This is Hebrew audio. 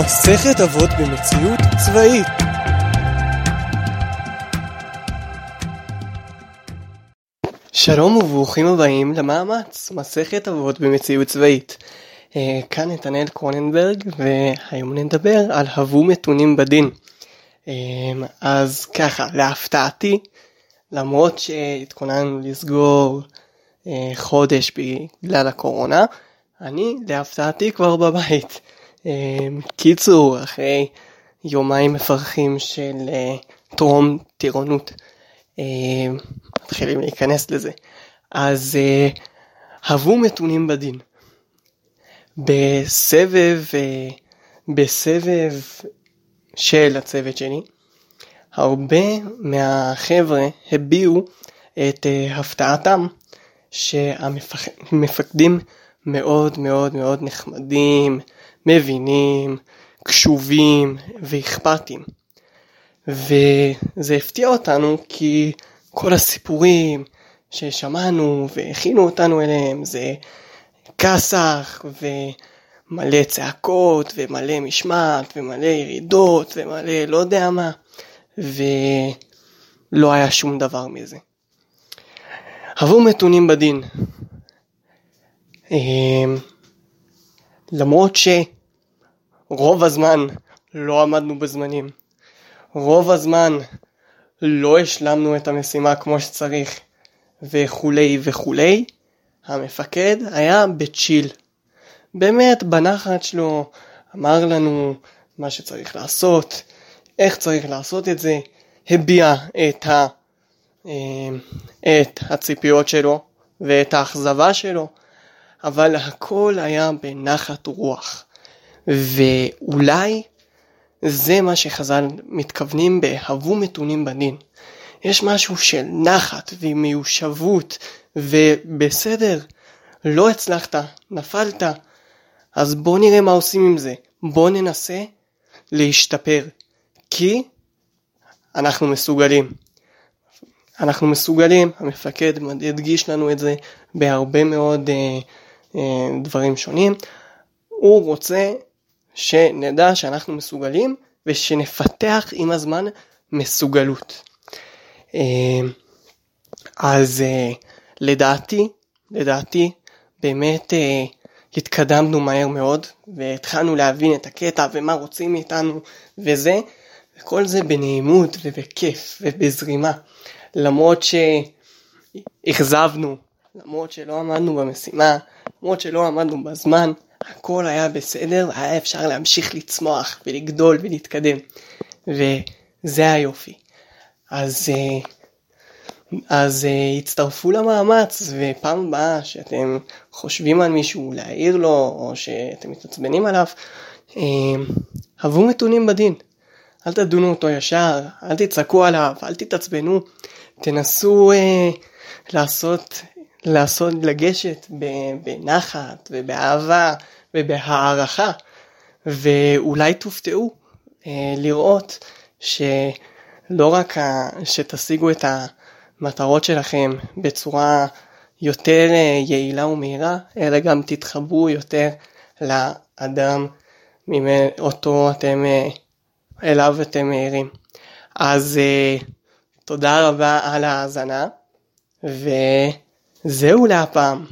מסכת אבות במציאות צבאית שלום וברוכים הבאים למאמץ, מסכת אבות במציאות צבאית. אה, כאן נתנאל קרוננברג והיום נדבר על הבו מתונים בדין. אה, אז ככה, להפתעתי, למרות שהתכוננו לסגור אה, חודש בגלל הקורונה, אני להפתעתי כבר בבית. קיצור, אחרי יומיים מפרכים של טרום טירונות, מתחילים להיכנס לזה. אז הבו מתונים בדין. בסבב, בסבב של הצוות שלי, הרבה מהחבר'ה הביעו את הפתעתם שהמפקדים מאוד מאוד מאוד נחמדים, מבינים, קשובים ואכפתיים. וזה הפתיע אותנו כי כל הסיפורים ששמענו והכינו אותנו אליהם זה כסח ומלא צעקות ומלא משמעת ומלא ירידות ומלא לא יודע מה ולא היה שום דבר מזה. עבור מתונים בדין. למרות שרוב הזמן לא עמדנו בזמנים, רוב הזמן לא השלמנו את המשימה כמו שצריך וכולי וכולי, המפקד היה בצ'יל. באמת בנחת שלו אמר לנו מה שצריך לעשות, איך צריך לעשות את זה, הביע את, ה, אמ, את הציפיות שלו ואת האכזבה שלו, אבל הכל היה בנחת רוח. ואולי זה מה שחז"ל מתכוונים בהבו מתונים בדין. יש משהו של נחת ומיושבות ובסדר, לא הצלחת, נפלת, אז בוא נראה מה עושים עם זה. בוא ננסה להשתפר, כי אנחנו מסוגלים. אנחנו מסוגלים, המפקד הדגיש לנו את זה בהרבה מאוד אה, דברים שונים. הוא רוצה שנדע שאנחנו מסוגלים ושנפתח עם הזמן מסוגלות. אה, אז אה, לדעתי, לדעתי, באמת אה, התקדמנו מהר מאוד והתחלנו להבין את הקטע ומה רוצים מאיתנו וזה, וכל זה בנעימות ובכיף ובזרימה. למרות שאכזבנו, למרות שלא עמדנו במשימה, למרות שלא עמדנו בזמן, הכל היה בסדר והיה אפשר להמשיך לצמוח ולגדול ולהתקדם. וזה היופי. אז, אה, אז אה, הצטרפו למאמץ ופעם הבאה שאתם חושבים על מישהו להעיר לו או שאתם מתעצבנים עליו, אה, הבו מתונים בדין. אל תדונו אותו ישר, אל תצעקו עליו, אל תתעצבנו, תנסו אה, לעשות לעשות, לגשת בנחת ובאהבה ובהערכה, ואולי תופתעו אה, לראות שלא רק שתשיגו את המטרות שלכם בצורה יותר אה, יעילה ומהירה, אלא גם תתחברו יותר לאדם אותו אתם, אה, אליו אתם מהירים. אז תודה רבה על ההאזנה. וזהו להפעם.